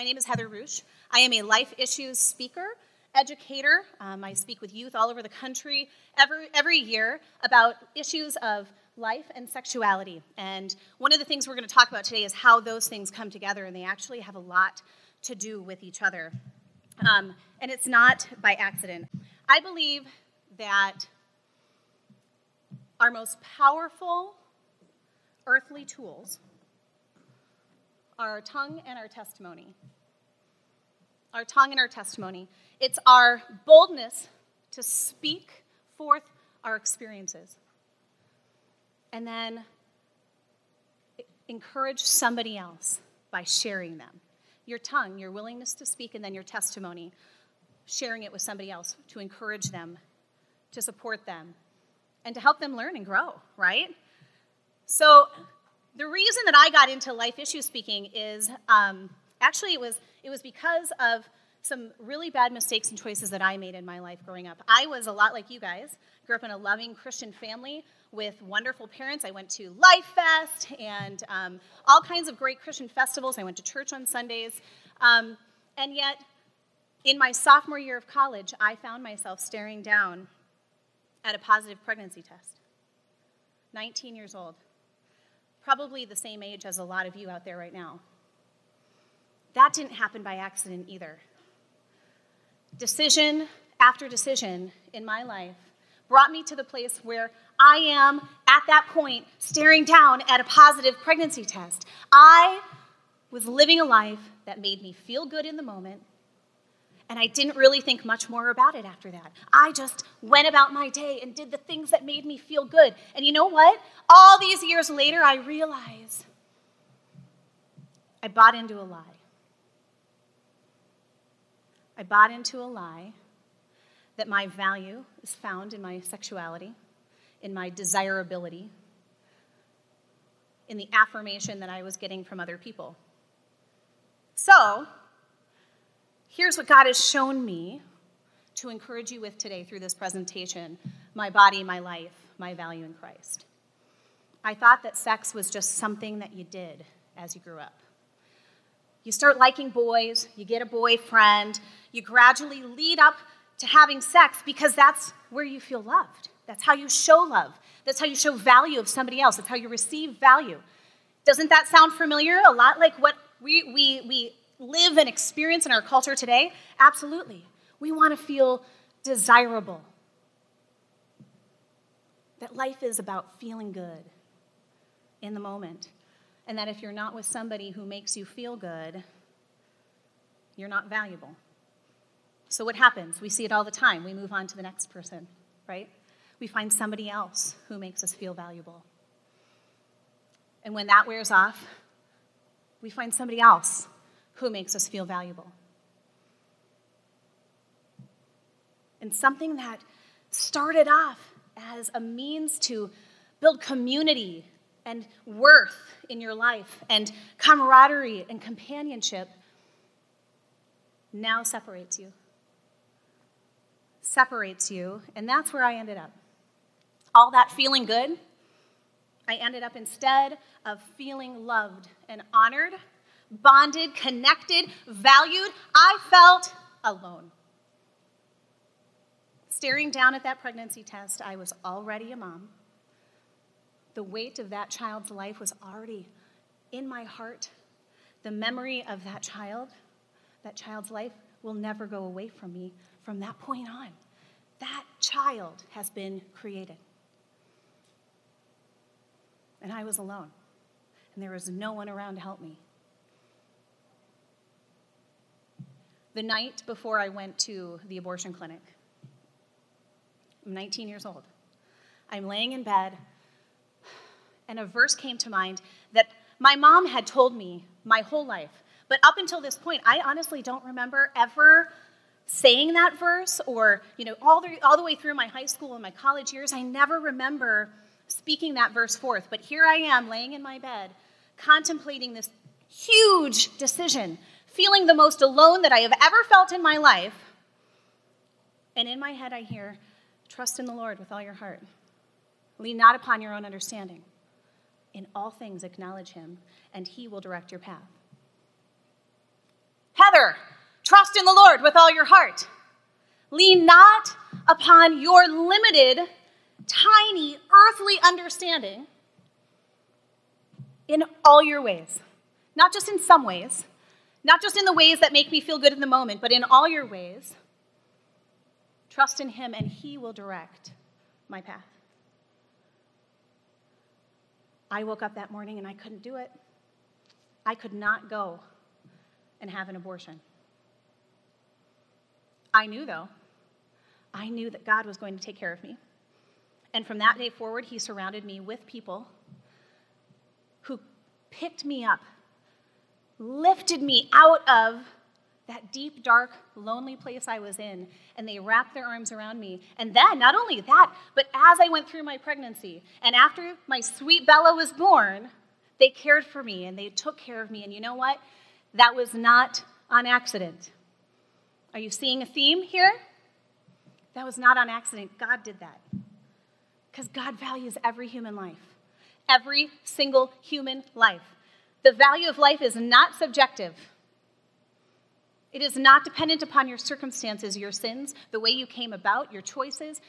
My name is Heather Roosh. I am a life issues speaker, educator. Um, I speak with youth all over the country every, every year about issues of life and sexuality. And one of the things we're going to talk about today is how those things come together, and they actually have a lot to do with each other. Um, and it's not by accident. I believe that our most powerful earthly tools are our tongue and our testimony. Our tongue and our testimony. It's our boldness to speak forth our experiences. And then encourage somebody else by sharing them. Your tongue, your willingness to speak, and then your testimony, sharing it with somebody else to encourage them, to support them, and to help them learn and grow, right? So, the reason that I got into life issue speaking is um, actually it was it was because of some really bad mistakes and choices that I made in my life growing up. I was a lot like you guys. Grew up in a loving Christian family with wonderful parents. I went to Life Fest and um, all kinds of great Christian festivals. I went to church on Sundays. Um, and yet, in my sophomore year of college, I found myself staring down at a positive pregnancy test. 19 years old probably the same age as a lot of you out there right now. That didn't happen by accident either. Decision after decision in my life brought me to the place where I am at that point staring down at a positive pregnancy test. I was living a life that made me feel good in the moment and I didn't really think much more about it after that. I just went about my day and did the things that made me feel good. And you know what? All these years later, I realize I bought into a lie. I bought into a lie that my value is found in my sexuality, in my desirability, in the affirmation that I was getting from other people. So, here's what God has shown me to encourage you with today through this presentation my body, my life, my value in Christ. I thought that sex was just something that you did as you grew up. You start liking boys, you get a boyfriend, you gradually lead up to having sex because that's where you feel loved. That's how you show love. That's how you show value of somebody else. That's how you receive value. Doesn't that sound familiar? A lot like what we, we, we live and experience in our culture today? Absolutely. We want to feel desirable. That life is about feeling good in the moment. And that if you're not with somebody who makes you feel good, you're not valuable. So, what happens? We see it all the time. We move on to the next person, right? We find somebody else who makes us feel valuable. And when that wears off, we find somebody else who makes us feel valuable. And something that started off as a means to build community and worth in your life and camaraderie and companionship now separates you. Separates you, and that's where I ended up. All that feeling good, I ended up instead of feeling loved and honored bonded, connected, valued, I felt alone. Staring down at that pregnancy test, I was already a mom. The weight of that child's life was already in my heart. The memory of that child, that child's life, will never go away from me from that point on. That child has been created. And I was alone, and there was no one around to help me. the night before I went to the abortion clinic. I'm 19 years old. I'm laying in bed, and a verse came to mind that my mom had told me my whole life. But up until this point, I honestly don't remember ever saying that verse or, you know, all the, all the way through my high school and my college years, I never remember speaking that verse forth. But here I am laying in my bed, contemplating this huge decision feeling the most alone that I have ever felt in my life. And in my head, I hear, Trust in the Lord with all your heart. Lean not upon your own understanding. In all things, acknowledge him, and he will direct your path. harder. Trust in the Lord with all your heart. Lean not upon your limited, tiny, earthly understanding in all your ways. Not just in some ways, not just in the ways that make me feel good in the moment, but in all your ways. Trust in Him, and He will direct my path. I woke up that morning and I couldn't do it. I could not go and have an abortion. I knew, though, I knew that God was going to take care of me. And from that day forward, He surrounded me with people who picked me up, lifted me out of that deep, dark, lonely place I was in, and they wrapped their arms around me. And then, not only that, but as I went through my pregnancy, and after my sweet Bella was born, they cared for me and they took care of me. And you know what? That was not on accident. Are you seeing a theme here? That was not on accident. God did that. Because God values every human life, every single human life. The value of life is not subjective. It is not dependent upon your circumstances, your sins, the way you came about, your choices.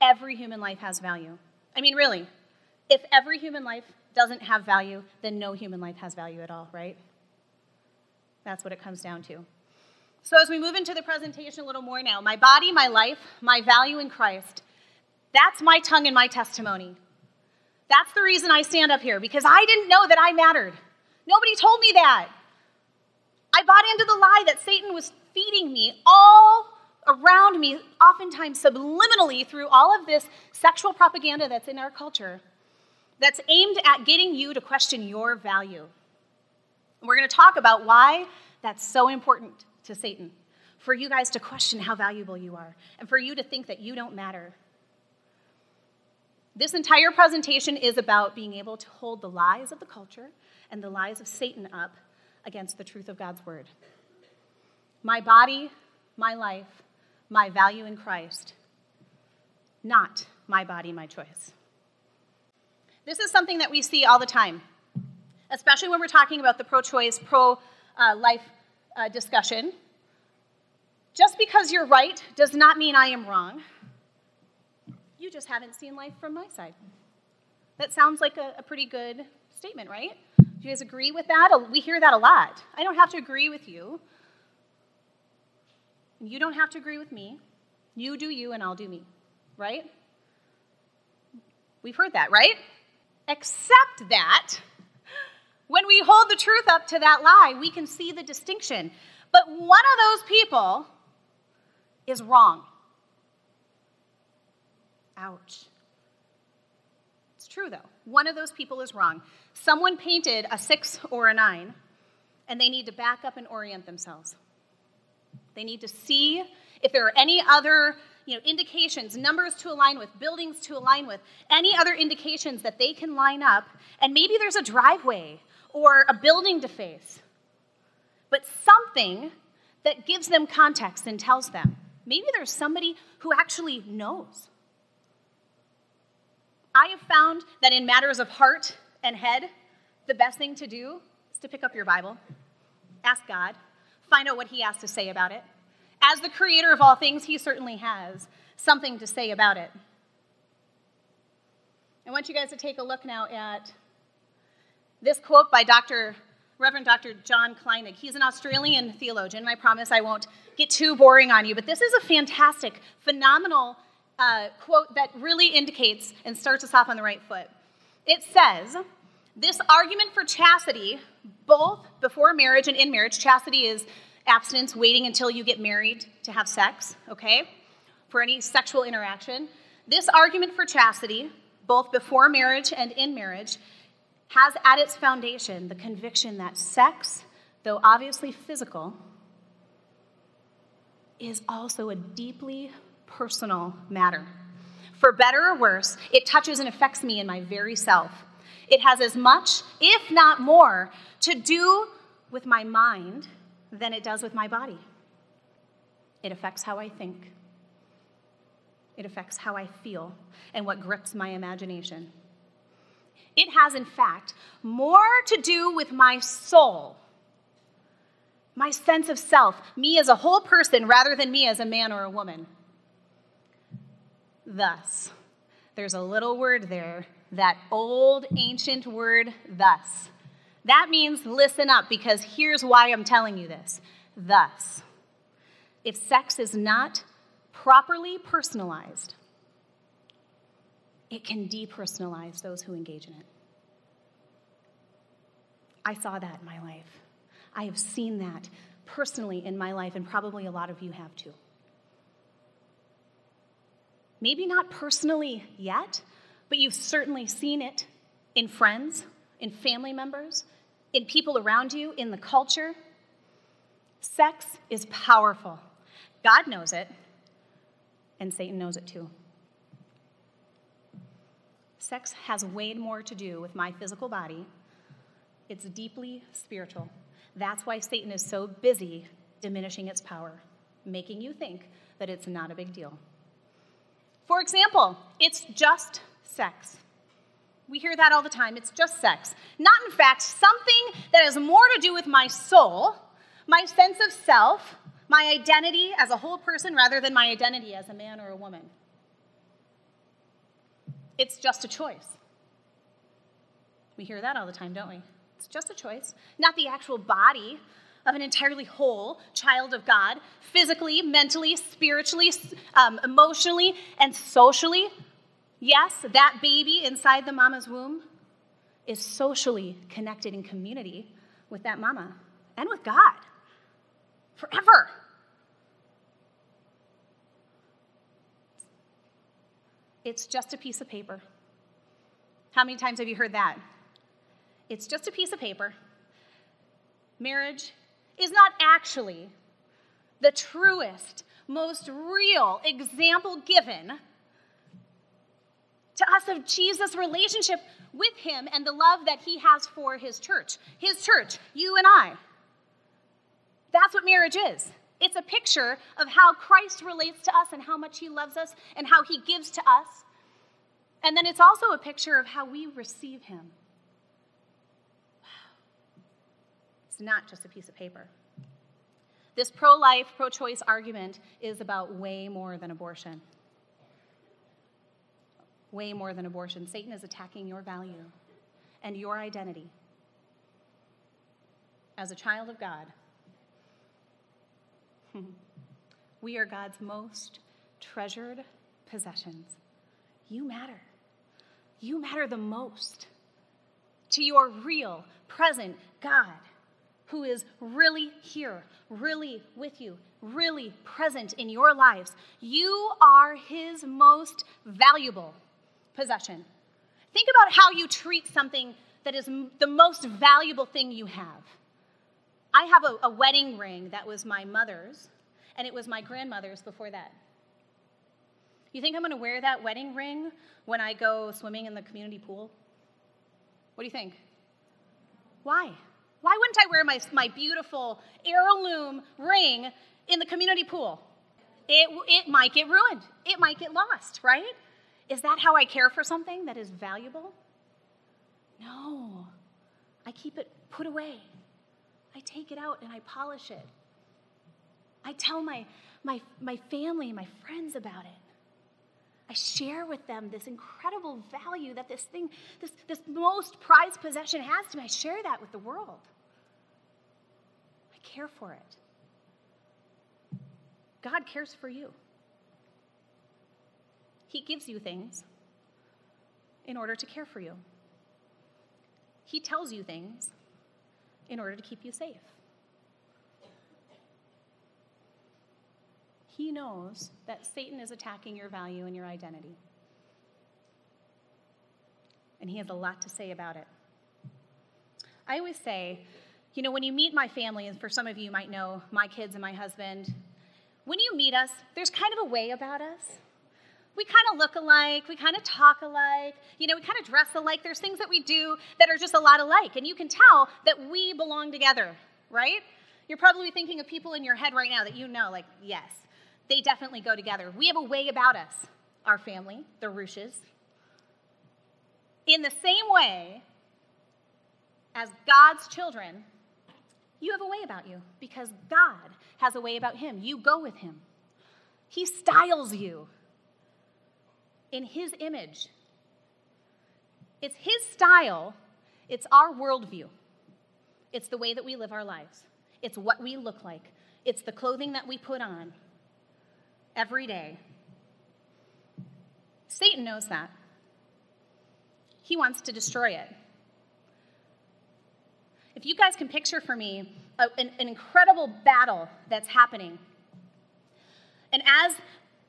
Every human life has value. I mean, really, if every human life doesn't have value, then no human life has value at all, right? That's what it comes down to. So, as we move into the presentation a little more now, my body, my life, my value in Christ, that's my tongue and my testimony. That's the reason I stand up here, because I didn't know that I mattered. Nobody told me that. I bought into the lie that Satan was feeding me all around me, oftentimes subliminally through all of this sexual propaganda that's in our culture, that's aimed at getting you to question your value. And we're going to talk about why that's so important to Satan for you guys to question how valuable you are and for you to think that you don't matter. This entire presentation is about being able to hold the lies of the culture and the lies of Satan up against the truth of God's word. My body, my life, my value in Christ, not my body, my choice. This is something that we see all the time, especially when we're talking about the pro choice, pro life uh, discussion. Just because you're right does not mean I am wrong. You just haven't seen life from my side. That sounds like a, a pretty good statement, right? Do you guys agree with that? We hear that a lot. I don't have to agree with you. You don't have to agree with me. You do you, and I'll do me, right? We've heard that, right? Except that when we hold the truth up to that lie, we can see the distinction. But one of those people is wrong. Ouch. It's true, though. One of those people is wrong. Someone painted a six or a nine, and they need to back up and orient themselves. They need to see if there are any other you know, indications, numbers to align with, buildings to align with, any other indications that they can line up, and maybe there's a driveway or a building to face, but something that gives them context and tells them. Maybe there's somebody who actually knows. I have found that in matters of heart and head, the best thing to do is to pick up your Bible, ask God, find out what He has to say about it. As the creator of all things, He certainly has something to say about it. I want you guys to take a look now at this quote by Dr. Reverend Dr. John Kleinig. He's an Australian theologian, I promise I won't get too boring on you, but this is a fantastic, phenomenal uh, quote that really indicates and starts us off on the right foot. It says, This argument for chastity, both before marriage and in marriage, chastity is abstinence, waiting until you get married to have sex, okay, for any sexual interaction. This argument for chastity, both before marriage and in marriage, has at its foundation the conviction that sex, though obviously physical, is also a deeply personal matter. For better or worse, it touches and affects me in my very self. It has as much, if not more, to do with my mind than it does with my body. It affects how I think, it affects how I feel, and what grips my imagination. It has, in fact, more to do with my soul my sense of self, me as a whole person rather than me as a man or a woman. Thus, there's a little word there, that old ancient word, thus. That means listen up because here's why I'm telling you this. Thus, if sex is not properly personalized, it can depersonalize those who engage in it. I saw that in my life. I have seen that personally in my life, and probably a lot of you have too. Maybe not personally yet, but you've certainly seen it in friends, in family members, in people around you, in the culture. Sex is powerful. God knows it, and Satan knows it too. Sex has way more to do with my physical body, it's deeply spiritual. That's why Satan is so busy diminishing its power, making you think that it's not a big deal. For example, it's just sex. We hear that all the time. It's just sex. Not, in fact, something that has more to do with my soul, my sense of self, my identity as a whole person rather than my identity as a man or a woman. It's just a choice. We hear that all the time, don't we? It's just a choice, not the actual body of an entirely whole child of God, physically, mentally, spiritually, um, emotionally, and socially. Yes, that baby inside the mama's womb is socially connected in community with that mama and with God forever. It's just a piece of paper. How many times have you heard that? It's just a piece of paper. Marriage is not actually the truest, most real example given to us of Jesus' relationship with Him and the love that He has for His church. His church, you and I. That's what marriage is. It's a picture of how Christ relates to us and how much He loves us and how He gives to us. And then it's also a picture of how we receive Him. It's not just a piece of paper. This pro life, pro choice argument is about way more than abortion. Way more than abortion. Satan is attacking your value and your identity as a child of God. we are God's most treasured possessions. You matter. You matter the most to your real, present God who is really here, really with you, really present in your lives. You are his most valuable possession. Think about how you treat something that is the most valuable thing you have. I have a, a wedding ring that was my mother's, and it was my grandmother's before that. You think I'm going to wear that wedding ring when I go swimming in the community pool? What do you think? Why? Why wouldn't I wear my, my beautiful heirloom ring in the community pool? It, it might get ruined, it might get lost, right? Is that how I care for something that is valuable? No. I keep it put away. I take it out and I polish it. I tell my, my, my family, my friends about it. I share with them this incredible value that this thing, this, this most prized possession has to me. I share that with the world. I care for it. God cares for you. He gives you things in order to care for you. He tells you things in order to keep you safe. he knows that Satan is attacking your value and your identity. And he has a lot to say about it. I always say, you know, when you meet my family, and for some of you might know my kids and my husband, when you meet us, there's kind of a way about us. We kind of look alike, we kind of talk alike, you know, we kind of dress alike. There's things that we do that are just a lot alike, and you can tell that we belong together, right? You're probably thinking of people in your head right now that you know, like, yes, they definitely go together. We have a way about us, our family, the Rooshes. In the same way as God's children, You have a way about you because God has a way about him. You go with him. He styles you in his image. It's his style, it's our worldview, it's the way that we live our lives, it's what we look like, it's the clothing that we put on every day. Satan knows that. He wants to destroy it. If you guys can picture for me a, an, an incredible battle that's happening, and as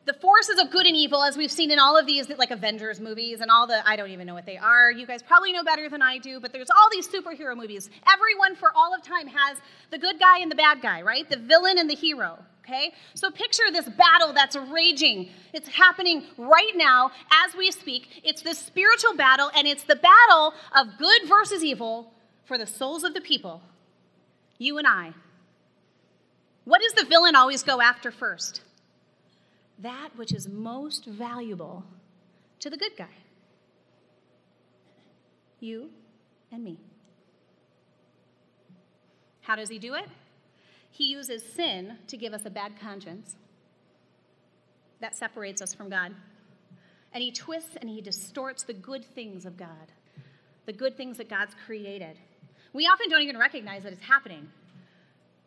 the forces of good and evil, as we've seen in all of these like Avengers movies and all the I don't even know what they are. You guys probably know better than I do, but there's all these superhero movies. Everyone for all of time has the good guy and the bad guy, right? The villain and the hero. Okay? So picture this battle that's raging. It's happening right now as we speak. It's this spiritual battle, and it's the battle of good versus evil for the souls of the people. You and I. What does the villain always go after first? That which is most valuable to the good guy you and me. How does he do it? He uses sin to give us a bad conscience that separates us from God. And he twists and he distorts the good things of God, the good things that God's created. We often don't even recognize that it's happening.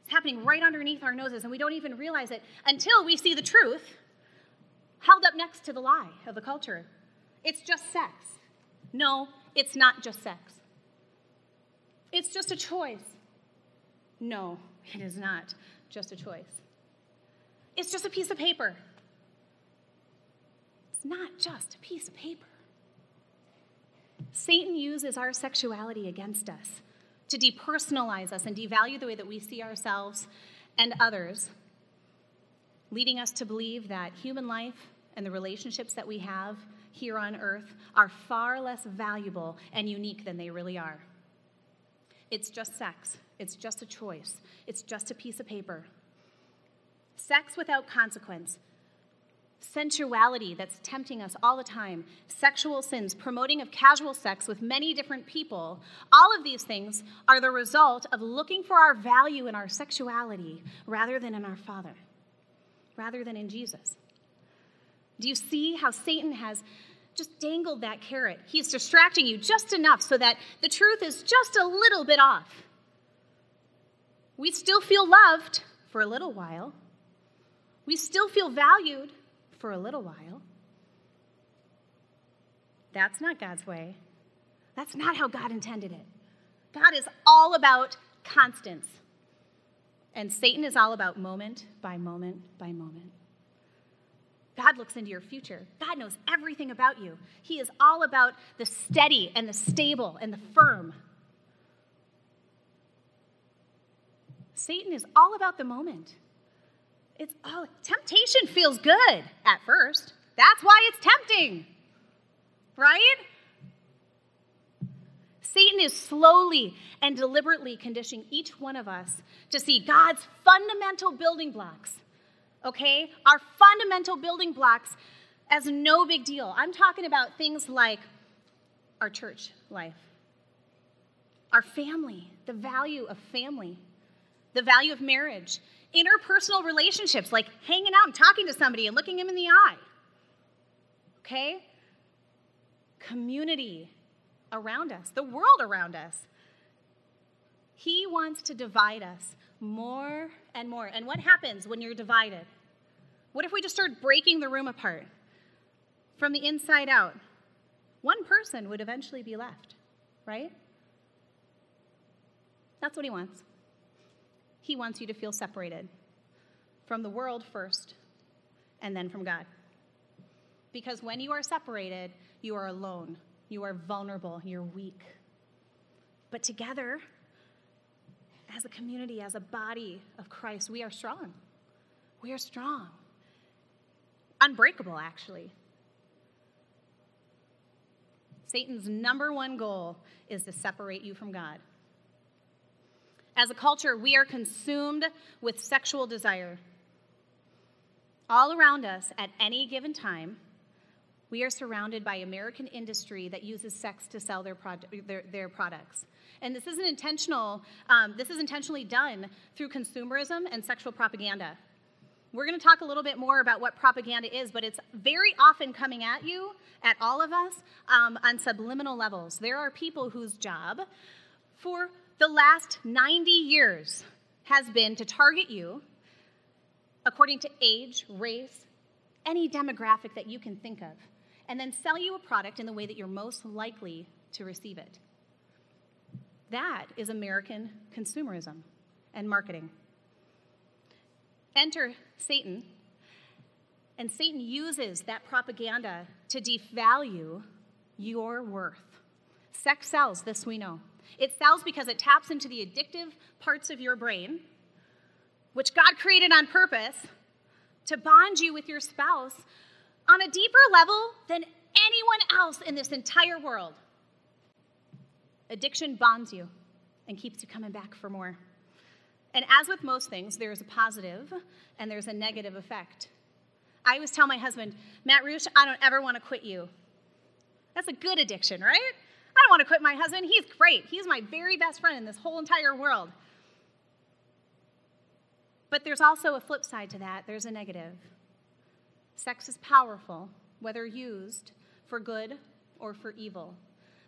It's happening right underneath our noses, and we don't even realize it until we see the truth held up next to the lie of the culture. It's just sex. No, it's not just sex. It's just a choice. No, it is not just a choice. It's just a piece of paper. It's not just a piece of paper. Satan uses our sexuality against us to depersonalize us and devalue the way that we see ourselves and others, leading us to believe that human life and the relationships that we have here on earth are far less valuable and unique than they really are. It's just sex, it's just a choice, it's just a piece of paper. Sex without consequence, sensuality that's tempting us all the time, sexual sins, promoting of casual sex with many different people, all of these things are the result of looking for our value in our sexuality rather than in our Father, rather than in Jesus. Do you see how Satan has just dangled that carrot? He's distracting you just enough so that the truth is just a little bit off. We still feel loved for a little while, we still feel valued for a little while. That's not God's way. That's not how God intended it. God is all about constants, and Satan is all about moment by moment by moment. God looks into your future. God knows everything about you. He is all about the steady and the stable and the firm. Satan is all about the moment. It's all temptation feels good at first. That's why it's tempting. Right? Satan is slowly and deliberately conditioning each one of us to see God's fundamental building blocks okay? Our fundamental building blocks as no big deal. I'm talking about things like our church life, our family, the value of family, the value of marriage, interpersonal relationships, like hanging out and talking to somebody and looking them in the eye, okay? Community around us, the world around us. He wants to divide us more and more. And what happens when you're divided? What if we just start breaking the room apart from the inside out? One person would eventually be left, right? That's what he wants. He wants you to feel separated from the world first and then from God. Because when you are separated, you are alone, you are vulnerable, you're weak. But together, as a community, as a body of Christ, we are strong. We are strong. Unbreakable, actually. Satan's number one goal is to separate you from God. As a culture, we are consumed with sexual desire. All around us at any given time, We are surrounded by American industry that uses sex to sell their, their, their products. And this isn't intentional, um, this is intentionally done through consumerism and sexual propaganda. We're going to talk a little bit more about what propaganda is, but it's very often coming at you, at all of us, um, on subliminal levels. There are people whose job for the last 90 years has been to target you according to age, race, any demographic that you can think of, and then sell you a product in the way that you're most likely to receive it. That is American consumerism and marketing. Enter Satan, and Satan uses that propaganda to devalue your worth. Sex sells, this we know. It sells because it taps into the addictive parts of your brain, which God created on purpose to bond you with your spouse on a deeper level than anyone else in this entire world. Addiction bonds you and keeps you coming back for more. And as with most things, there's a positive and there's a negative effect. I always tell my husband, Matt Roosh, I don't ever want to quit you. That's a good addiction, right? I don't want to quit my husband. He's great. He's my very best friend in this whole entire world. But there's also a flip side to that there's a negative. Sex is powerful, whether used for good or for evil.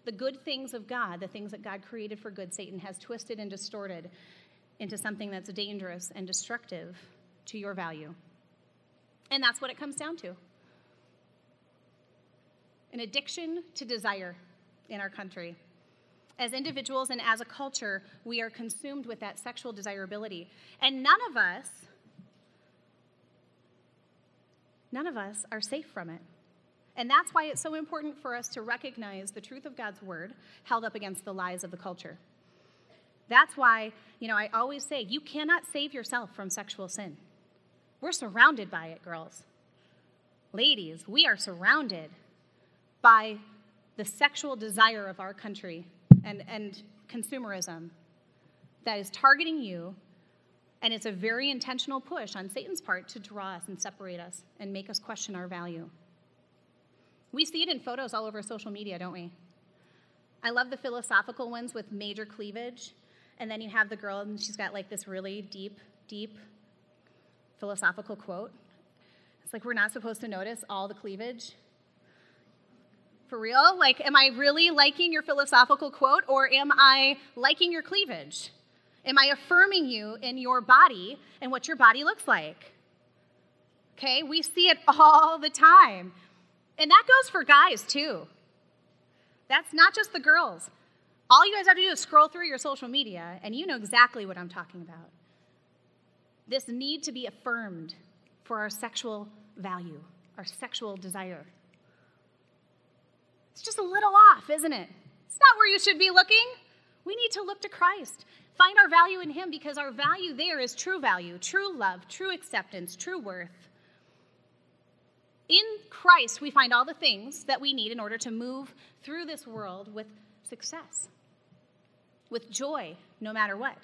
The good things of God, the things that God created for good, Satan has twisted and distorted into something that's dangerous and destructive to your value. And that's what it comes down to an addiction to desire in our country. As individuals and as a culture, we are consumed with that sexual desirability. And none of us, none of us are safe from it. And that's why it's so important for us to recognize the truth of God's word held up against the lies of the culture. That's why, you know, I always say you cannot save yourself from sexual sin. We're surrounded by it, girls. Ladies, we are surrounded by the sexual desire of our country and, and consumerism that is targeting you, and it's a very intentional push on Satan's part to draw us and separate us and make us question our value. We see it in photos all over social media, don't we? I love the philosophical ones with major cleavage, and then you have the girl, and she's got like this really deep, deep philosophical quote. It's like we're not supposed to notice all the cleavage for real? Like, am I really liking your philosophical quote or am I liking your cleavage? Am I affirming you in your body and what your body looks like? Okay, we see it all the time. And that goes for guys too. That's not just the girls. All you guys have to do is scroll through your social media and you know exactly what I'm talking about. This need to be affirmed for our sexual value, our sexual desire. It's just a little off, isn't it? It's not where you should be looking. We need to look to Christ. Find our value in Him because our value there is true value, true love, true acceptance, true worth. In Christ, we find all the things that we need in order to move through this world with success, with joy, no matter what.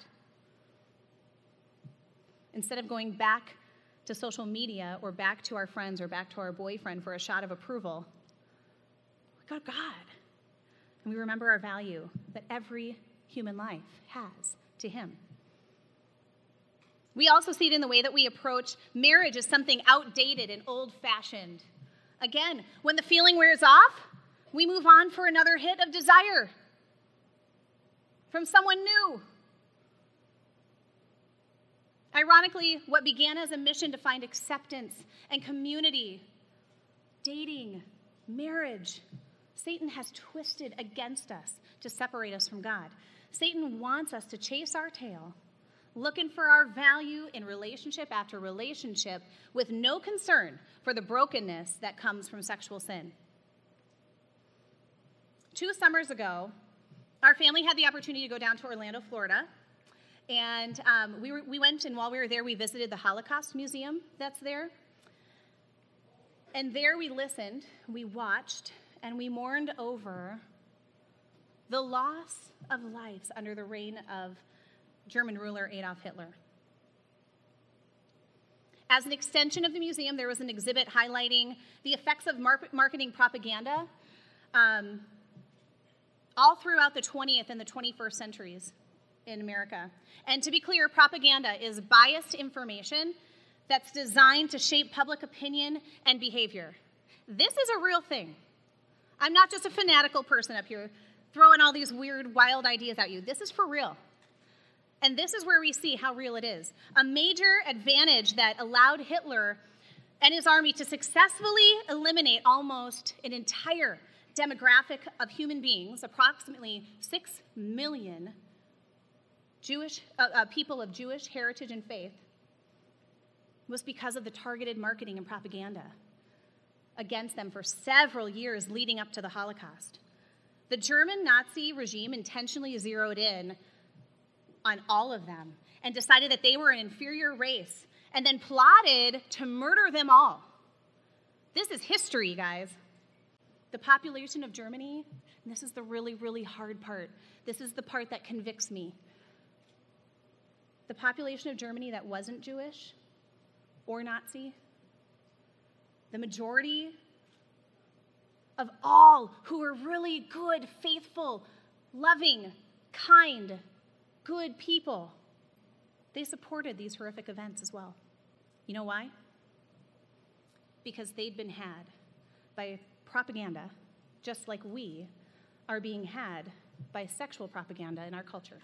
Instead of going back to social media or back to our friends or back to our boyfriend for a shot of approval, we go to God. And we remember our value that every human life has to Him. We also see it in the way that we approach marriage as something outdated and old fashioned. Again, when the feeling wears off, we move on for another hit of desire from someone new. Ironically, what began as a mission to find acceptance and community, dating, marriage, Satan has twisted against us to separate us from God. Satan wants us to chase our tail, looking for our value in relationship after relationship with no concern for the brokenness that comes from sexual sin. Two summers ago, our family had the opportunity to go down to Orlando, Florida. And um, we, were, we went, and while we were there, we visited the Holocaust Museum that's there. And there we listened, we watched, and we mourned over the loss of lives under the reign of German ruler Adolf Hitler. As an extension of the museum, there was an exhibit highlighting the effects of mar- marketing propaganda um, all throughout the 20th and the 21st centuries in America. And to be clear, propaganda is biased information that's designed to shape public opinion and behavior. This is a real thing. I'm not just a fanatical person up here throwing all these weird, wild ideas at you. This is for real. And this is where we see how real it is. A major advantage that allowed Hitler and his army to successfully eliminate almost an entire demographic of human beings, approximately 6 million Jewish uh, uh, people of Jewish heritage and faith, was because of the targeted marketing and propaganda against them for several years leading up to the Holocaust. The German Nazi regime intentionally zeroed in on all of them and decided that they were an inferior race and then plotted to murder them all. This is history, guys. The population of Germany, this is the really, really hard part. This is the part that convicts me. The population of Germany that wasn't Jewish or Nazi, the majority of all who were really good, faithful, loving, kind, good people, they supported these horrific events as well. You know why? Because they'd been had by propaganda, just like we are being had by sexual propaganda in our culture.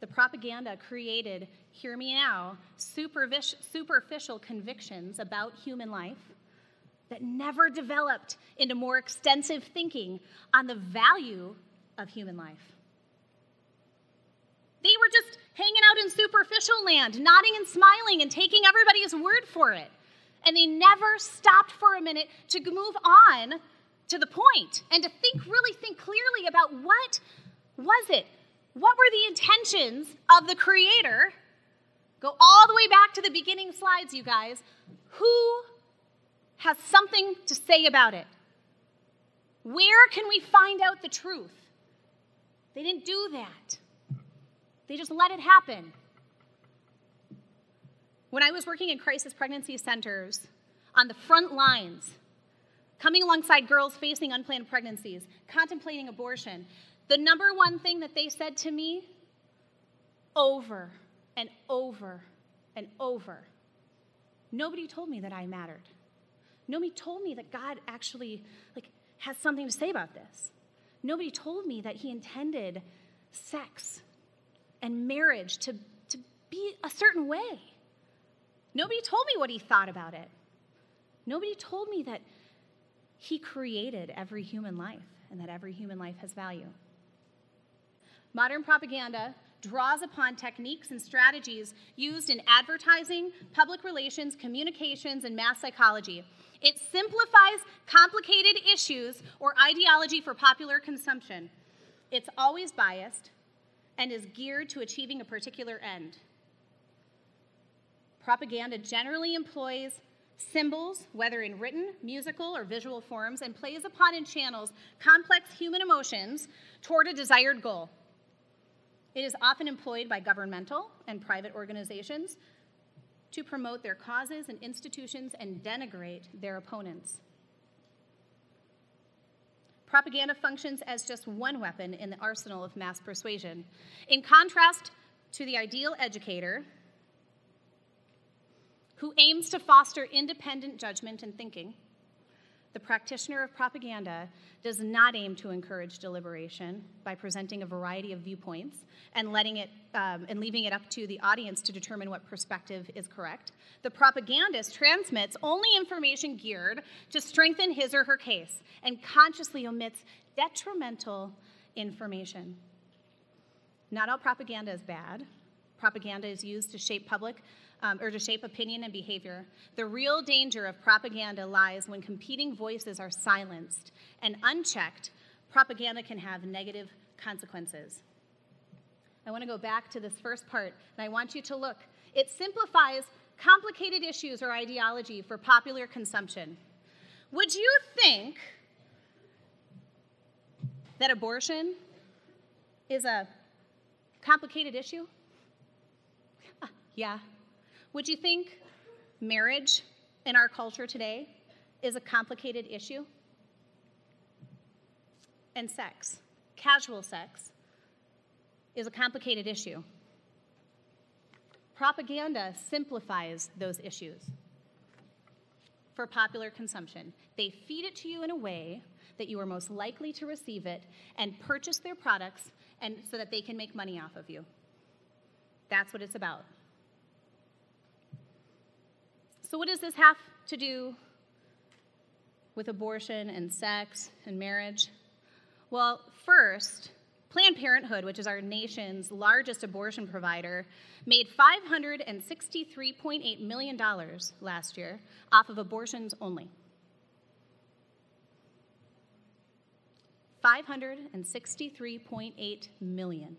The propaganda created, hear me now, superficial convictions about human life that never developed into more extensive thinking on the value of human life. They were just hanging out in superficial land, nodding and smiling and taking everybody's word for it. And they never stopped for a minute to move on to the point and to think, really think clearly about what was it what were the intentions of the Creator? Go all the way back to the beginning slides, you guys. Who has something to say about it? Where can we find out the truth? They didn't do that, they just let it happen. When I was working in crisis pregnancy centers on the front lines, coming alongside girls facing unplanned pregnancies, contemplating abortion, the number one thing that they said to me over and over and over nobody told me that I mattered. Nobody told me that God actually like has something to say about this. Nobody told me that he intended sex and marriage to, to be a certain way. Nobody told me what he thought about it. Nobody told me that he created every human life and that every human life has value. Modern propaganda draws upon techniques and strategies used in advertising, public relations, communications, and mass psychology. It simplifies complicated issues or ideology for popular consumption. It's always biased and is geared to achieving a particular end. Propaganda generally employs symbols, whether in written, musical, or visual forms, and plays upon and channels complex human emotions toward a desired goal. It is often employed by governmental and private organizations to promote their causes and institutions and denigrate their opponents. Propaganda functions as just one weapon in the arsenal of mass persuasion. In contrast to the ideal educator, who aims to foster independent judgment and thinking, the practitioner of propaganda does not aim to encourage deliberation by presenting a variety of viewpoints and letting it um, and leaving it up to the audience to determine what perspective is correct. The propagandist transmits only information geared to strengthen his or her case and consciously omits detrimental information. Not all propaganda is bad. Propaganda is used to shape public um, or to shape opinion and behavior. The real danger of propaganda lies when competing voices are silenced and unchecked. Propaganda can have negative consequences. I want to go back to this first part, and I want you to look. It simplifies complicated issues or ideology for popular consumption. Would you think that abortion is a complicated issue? yeah, Would you think marriage in our culture today is a complicated issue? And sex, casual sex, is a complicated issue. Propaganda simplifies those issues for popular consumption. They feed it to you in a way that you are most likely to receive it and purchase their products and so that they can make money off of you. That's what it's about. So what does this have to do with abortion and sex and marriage? Well, first, Planned Parenthood, which is our nation's largest abortion provider, made $563.8 million last year off of abortions only. $563.8 million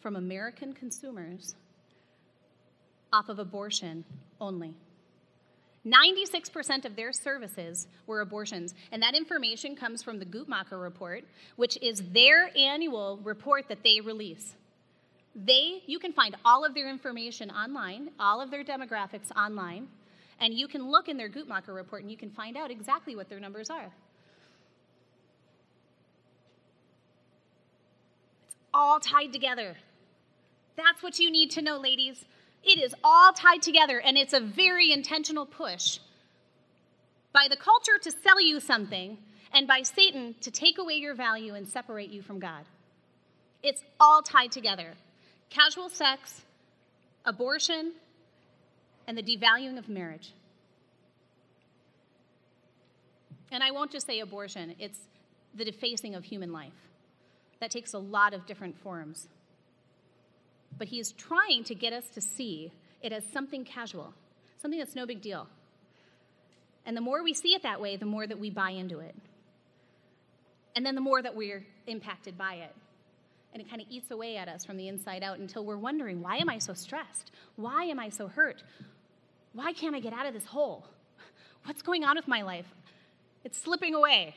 from American consumers off of abortion only. 96% of their services were abortions, and that information comes from the Guttmacher report, which is their annual report that they release. They, you can find all of their information online, all of their demographics online, and you can look in their Guttmacher report and you can find out exactly what their numbers are. It's all tied together. That's what you need to know, ladies. It is all tied together, and it's a very intentional push by the culture to sell you something and by Satan to take away your value and separate you from God. It's all tied together casual sex, abortion, and the devaluing of marriage. And I won't just say abortion, it's the defacing of human life. That takes a lot of different forms but he is trying to get us to see it as something casual, something that's no big deal. And the more we see it that way, the more that we buy into it. And then the more that we're impacted by it. And it kind of eats away at us from the inside out until we're wondering, why am I so stressed? Why am I so hurt? Why can't I get out of this hole? What's going on with my life? It's slipping away.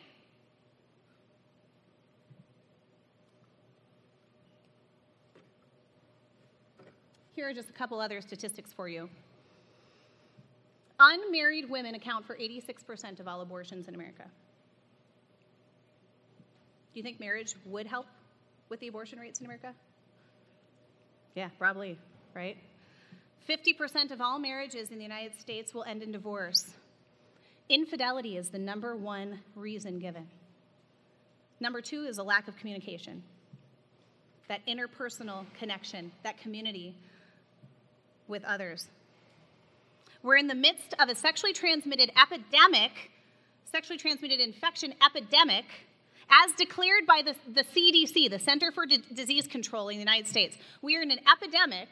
Here are just a couple other statistics for you. Unmarried women account for 86% of all abortions in America. Do you think marriage would help with the abortion rates in America? Yeah, probably, right? 50% of all marriages in the United States will end in divorce. Infidelity is the number one reason given. Number two is a lack of communication, that interpersonal connection, that community with others. We're in the midst of a sexually transmitted epidemic, sexually transmitted infection epidemic, as declared by the, the CDC, the Center for D- Disease Control in the United States. We are in an epidemic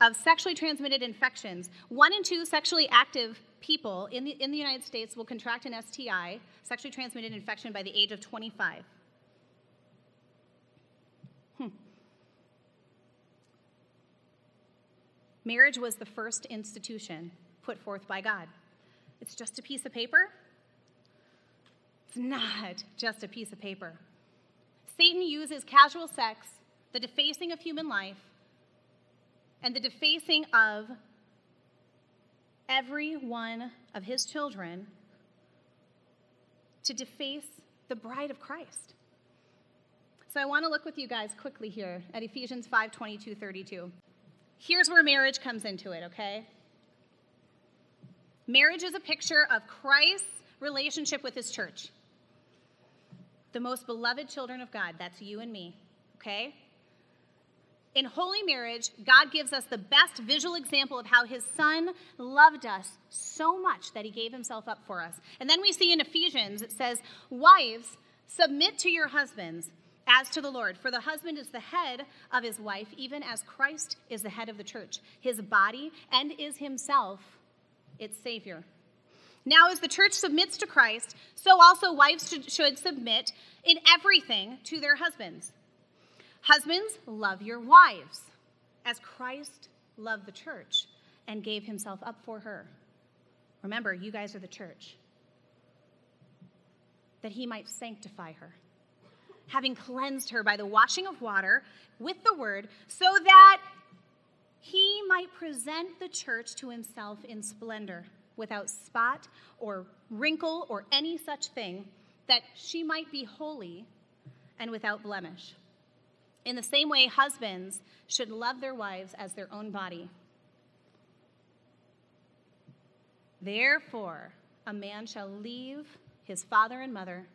of sexually transmitted infections. One in two sexually active people in the, in the United States will contract an STI, sexually transmitted infection, by the age of 25. Hmm. Marriage was the first institution put forth by God. It's just a piece of paper? It's not just a piece of paper. Satan uses casual sex, the defacing of human life, and the defacing of every one of his children to deface the bride of Christ. So I want to look with you guys quickly here at Ephesians 5 22 32. Here's where marriage comes into it, okay? Marriage is a picture of Christ's relationship with his church. The most beloved children of God, that's you and me, okay? In holy marriage, God gives us the best visual example of how his son loved us so much that he gave himself up for us. And then we see in Ephesians, it says, Wives, submit to your husbands as to the Lord, for the husband is the head of his wife, even as Christ is the head of the church, his body, and is himself its Savior. Now, as the church submits to Christ, so also wives should, should submit in everything to their husbands. Husbands, love your wives, as Christ loved the church and gave himself up for her. Remember, you guys are the church, that he might sanctify her having cleansed her by the washing of water with the word, so that he might present the church to himself in splendor, without spot or wrinkle or any such thing, that she might be holy and without blemish. In the same way, husbands should love their wives as their own body. Therefore, a man shall leave his father and mother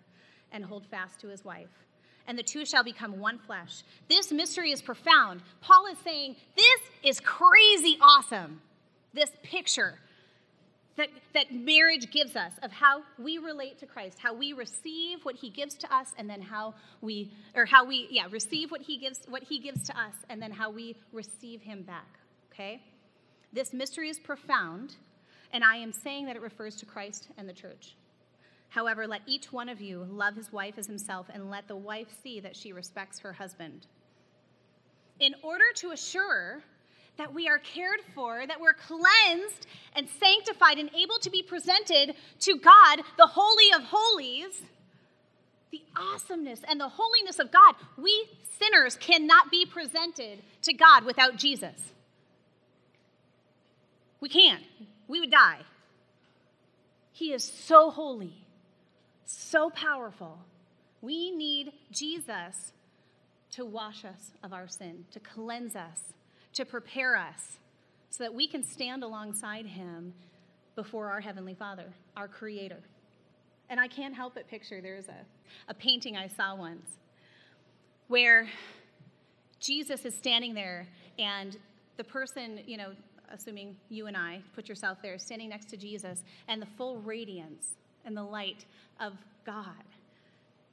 and hold fast to his wife, and the two shall become one flesh. This mystery is profound. Paul is saying, This is crazy awesome. This picture that, that marriage gives us of how we relate to Christ, how we receive what he gives to us, and then how we, or how we, yeah, receive what he gives, what he gives to us, and then how we receive him back. Okay? This mystery is profound, and I am saying that it refers to Christ and the church. However, let each one of you love his wife as himself, and let the wife see that she respects her husband. In order to assure that we are cared for, that we're cleansed and sanctified and able to be presented to God, the Holy of Holies, the awesomeness and the holiness of God. We sinners cannot be presented to God without Jesus. We can't. We would die. He is so holy, so powerful. We need Jesus to wash us of our sin, to cleanse us to prepare us so that we can stand alongside him before our Heavenly Father, our Creator. And I can't help but picture there's a, a painting I saw once where Jesus is standing there and the person, you know, assuming you and I put yourself there, standing next to Jesus, and the full radiance and the light of God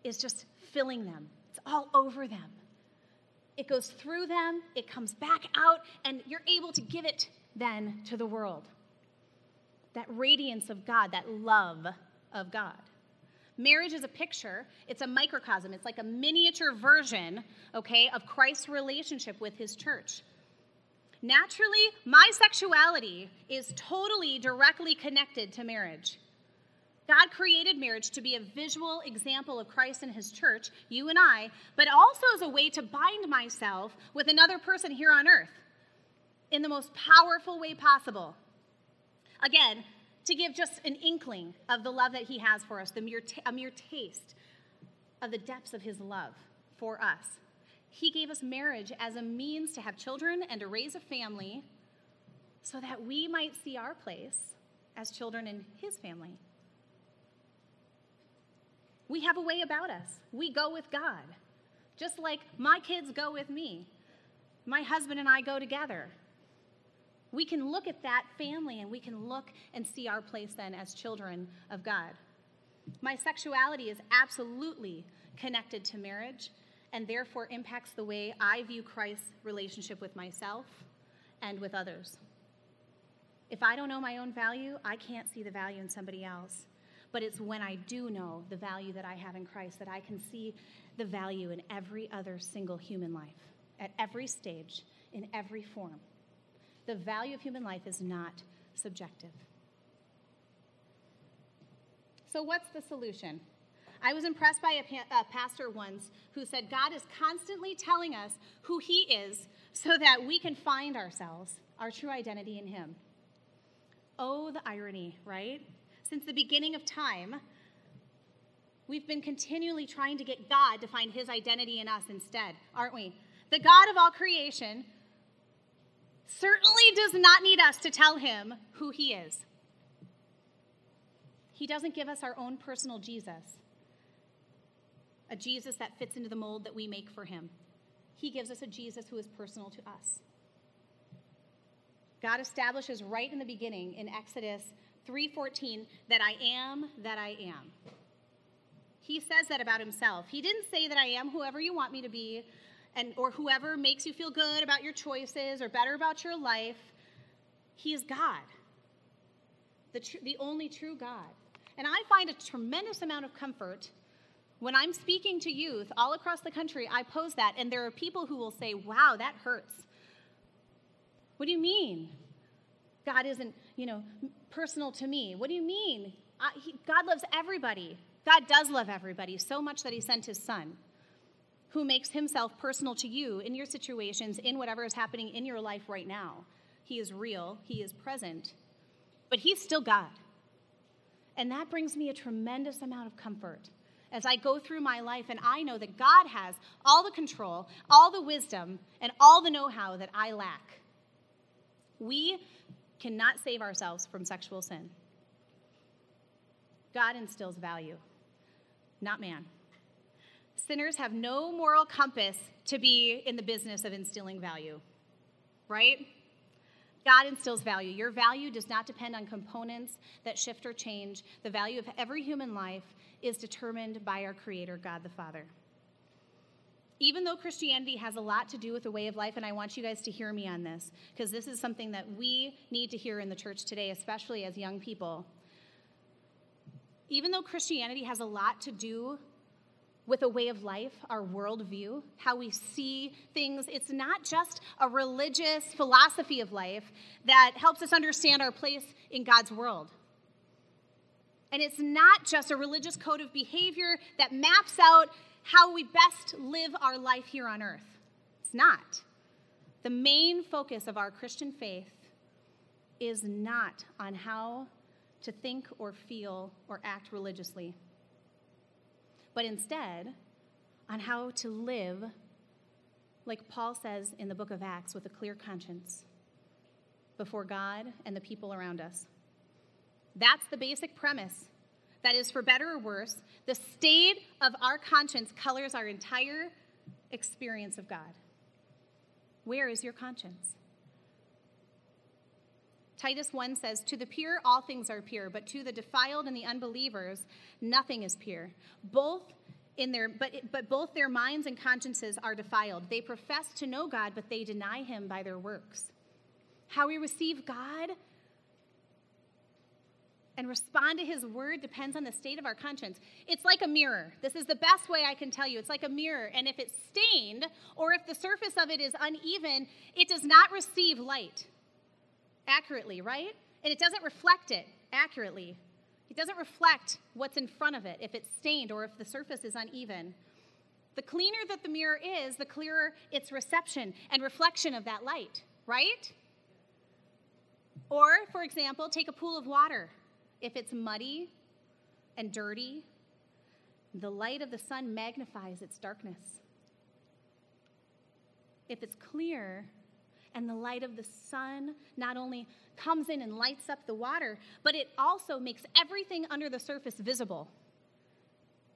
is just filling them. It's all over them it goes through them, it comes back out, and you're able to give it then to the world. That radiance of God, that love of God. Marriage is a picture, it's a microcosm, it's like a miniature version, okay, of Christ's relationship with his church. Naturally, my sexuality is totally directly connected to marriage. God created marriage to be a visual example of Christ and his church, you and I, but also as a way to bind myself with another person here on earth in the most powerful way possible. Again, to give just an inkling of the love that he has for us, the mere t- a mere taste of the depths of his love for us. He gave us marriage as a means to have children and to raise a family so that we might see our place as children in his family. We have a way about us. We go with God. Just like my kids go with me. My husband and I go together. We can look at that family and we can look and see our place then as children of God. My sexuality is absolutely connected to marriage and therefore impacts the way I view Christ's relationship with myself and with others. If I don't know my own value, I can't see the value in somebody else. But it's when I do know the value that I have in Christ that I can see the value in every other single human life, at every stage, in every form. The value of human life is not subjective. So, what's the solution? I was impressed by a, pa- a, pastor once who said, God is constantly telling us who He is so that we can find ourselves, our true identity in Him. Oh, the irony, right? Since the beginning of time, we've been continually trying to get God to find his identity in us instead, aren't we? The God of all creation certainly does not need us to tell him who he is. He doesn't give us our own personal Jesus, a Jesus that fits into the mold that we make for him. He gives us a Jesus who is personal to us. God establishes right in the beginning in Exodus 3:14 that I am that I am. He says that about himself. He didn't say that I am whoever you want me to be and or whoever makes you feel good about your choices or better about your life. He is God. The, tr- the only true God. And I find a tremendous amount of comfort when I'm speaking to youth all across the country. I pose that, and there are people who will say, Wow, that hurts. What do you mean? God isn't, you know, personal to me. What do you mean? I, he, God loves everybody. God does love everybody so much that he sent his son. who makes himself personal to you in your situations, in whatever is happening in your life right now. He is real, He is present, but He's still God. And that brings me a tremendous amount of comfort as I go through my life and I know that God has all the control, all the wisdom, and all the know how that I lack. We cannot save ourselves from sexual sin. God instills value, not man. Sinners have no moral compass to be in the business of instilling value, right? God instills value. Your value does not depend on components that shift or change. The value of every human life is determined by our Creator, God the Father. Even though Christianity has a lot to do with the way of life, and I want you guys to hear me on this, because this is something that we need to hear in the church today, especially as young people. Even though Christianity has a lot to do with a way of life, our worldview, how we see things. It's not just a religious philosophy of life that helps us understand our place in God's world. And it's not just a religious code of behavior that maps out how we best live our life here on earth. It's not. The main focus of our Christian faith is not on how to think or feel or act religiously but instead on how to live, like Paul says in the book of Acts, with a clear conscience before God and the people around us. That's the basic premise. That is, for better or worse, the state of our conscience colors our entire experience of God. Where is your conscience? Titus 1 says, To the pure, all things are pure, but to the defiled and the unbelievers, nothing is pure. Both in their, but, but both their minds and consciences are defiled. They profess to know God, but they deny him by their works. How we receive God and respond to his word depends on the state of our conscience. It's like a mirror. This is the best way I can tell you. It's like a mirror, and if it's stained or if the surface of it is uneven, it does not receive light accurately, right? And it doesn't reflect it accurately. It doesn't reflect what's in front of it if it's stained or if the surface is uneven. The cleaner that the mirror is, the clearer its reception and reflection of that light, right? Or, for example, take a pool of water. If it's muddy and dirty, the light of the sun magnifies its darkness. If it's clear, and the light of the sun not only comes in and lights up the water, but it also makes everything under the surface visible.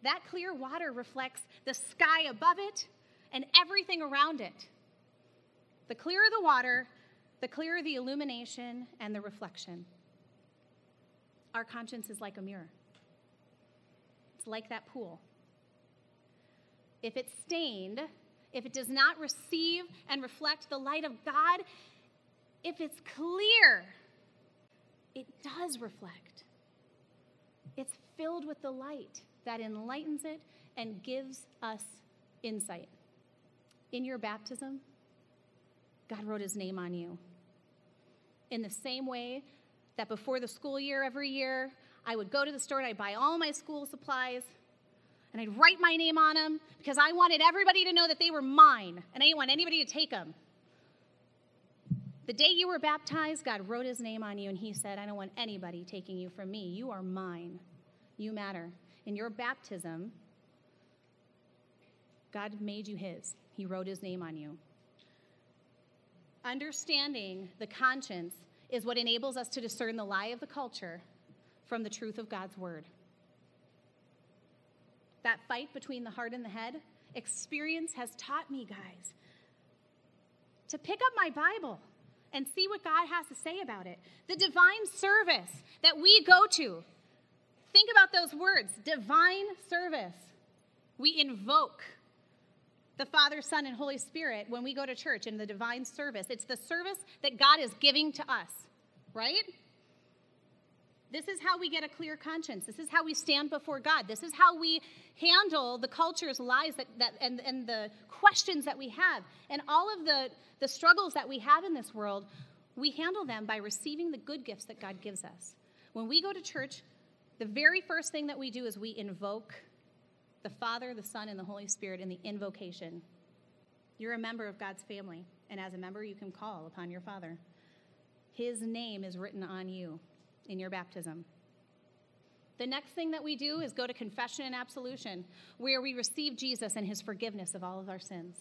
That clear water reflects the sky above it and everything around it. The clearer the water, the clearer the illumination and the reflection. Our conscience is like a mirror, it's like that pool. If it's stained, if it does not receive and reflect the light of God, if it's clear, it does reflect. It's filled with the light that enlightens it and gives us insight. In your baptism, God wrote his name on you. In the same way that before the school year every year, I would go to the store and I'd buy all my school supplies and I'd write my name on them because I wanted everybody to know that they were mine and I didn't want anybody to take them. The day you were baptized, God wrote his name on you and he said, I don't want anybody taking you from me. You are mine. You matter. In your baptism, God made you his. He wrote his name on you. Understanding the conscience is what enables us to discern the lie of the culture from the truth of God's word that fight between the heart and the head, experience has taught me, guys, to pick up my Bible and see what God has to say about it. The divine service that we go to. Think about those words divine service. We invoke the Father, Son, and Holy Spirit when we go to church in the divine service. It's the service that God is giving to us, right? This is how we get a clear conscience. This is how we stand before God. This is how we handle the culture's lies that, that, and, and the questions that we have. And all of the, the struggles that we have in this world, we handle them by receiving the good gifts that God gives us. When we go to church, the very first thing that we do is we invoke the Father, the Son, and the Holy Spirit in the invocation. You're a member of God's family, and as a member, you can call upon your Father. His name is written on you in your baptism. The next thing that we do is go to confession and absolution, where we receive Jesus and his forgiveness of all of our sins.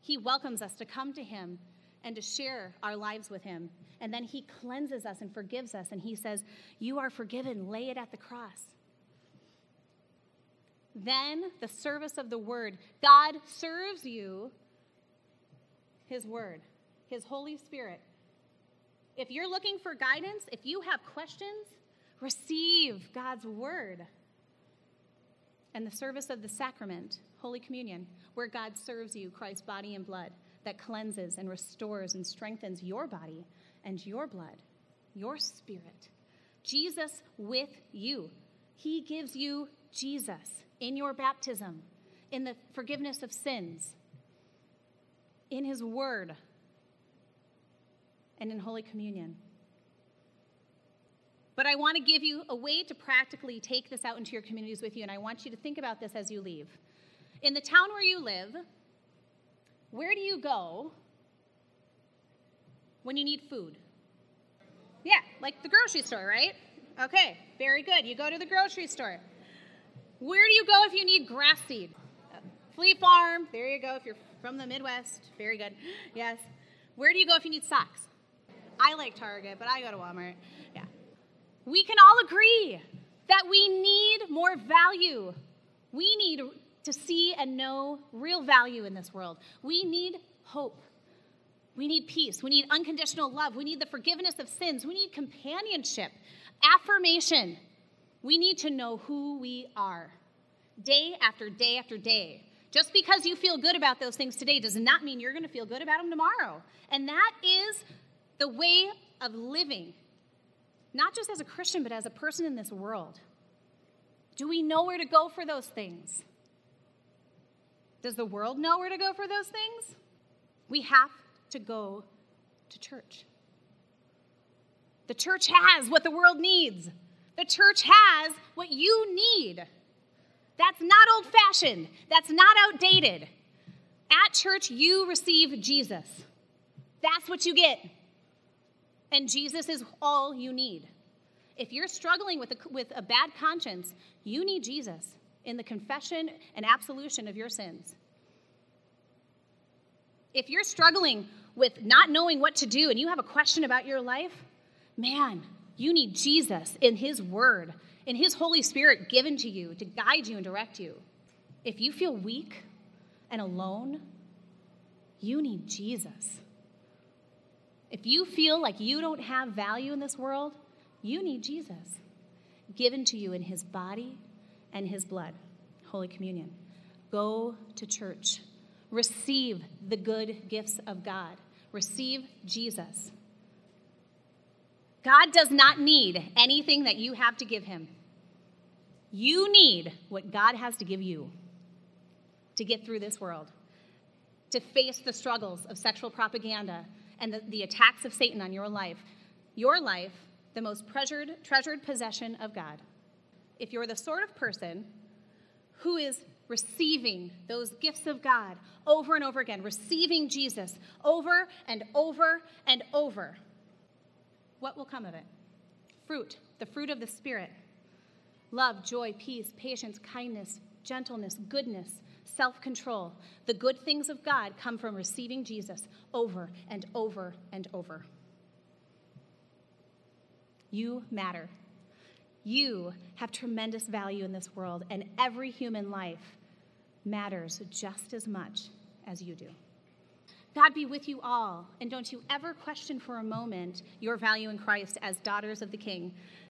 He welcomes us to come to him and to share our lives with him. And then he cleanses us and forgives us. And he says, You are forgiven, lay it at the cross. Then the service of the word. God serves you his word, his Holy Spirit. If you're looking for guidance, if you have questions, receive God's word. And the service of the sacrament, Holy Communion, where God serves you Christ's body and blood that cleanses and restores and strengthens your body and your blood, your spirit. Jesus with you. He gives you Jesus in your baptism, in the forgiveness of sins, in His Word, and in Holy Communion. But I want to give you a way to practically take this out into your communities with you, and I want you to think about this as you leave. In the town where you live, where do you go when you need food? Yeah, like the grocery store, right? Okay, very good. You go to the grocery store. Where do you go if you need grass seed? Fleet Farm, there you go. If you're from the Midwest, very good. Yes. Where do you go if you need socks? I like Target, but I go to Walmart. Yeah. We can all agree that we need more value. We need to see and know real value in this world. We need hope. We need peace. We need unconditional love. We need the forgiveness of sins. We need companionship, affirmation. We need to know who we are day after day after day. Just because you feel good about those things today does not mean you're going to feel good about them tomorrow. And that is the way of living, not just as a Christian, but as a person in this world. Do we know where to go for those things? Does the world know where to go for those things? We have to go to church. The church has what the world needs. The church has what you need. That's not old fashioned, that's not outdated. At church, you receive Jesus. That's what you get. And Jesus is all you need. If you're struggling with a, with a bad conscience, you need Jesus in the confession and absolution of your sins. If you're struggling with not knowing what to do and you have a question about your life, man, you need Jesus in His Word, in His Holy Spirit given to you to guide you and direct you. If you feel weak and alone, you need Jesus. If you feel like you don't have value in this world, you need Jesus given to you in His body and his blood, Holy Communion. Go to church. Receive the good gifts of God. Receive Jesus. God does not need anything that you have to give him. You need what God has to give you to get through this world, to face the struggles of sexual propaganda and the, the attacks of Satan on your life. Your life, the most treasured, treasured possession of God if you're the sort of person who is receiving those gifts of God over and over again, receiving Jesus over and over and over, what will come of it? Fruit, the fruit of the Spirit love, joy, peace, patience, kindness, gentleness, goodness, self control. The good things of God come from receiving Jesus over and over and over. You matter. You have tremendous value in this world, and every human life matters just as much as you do. God be with you all, and don't you ever question for a moment your value in Christ as daughters of the King.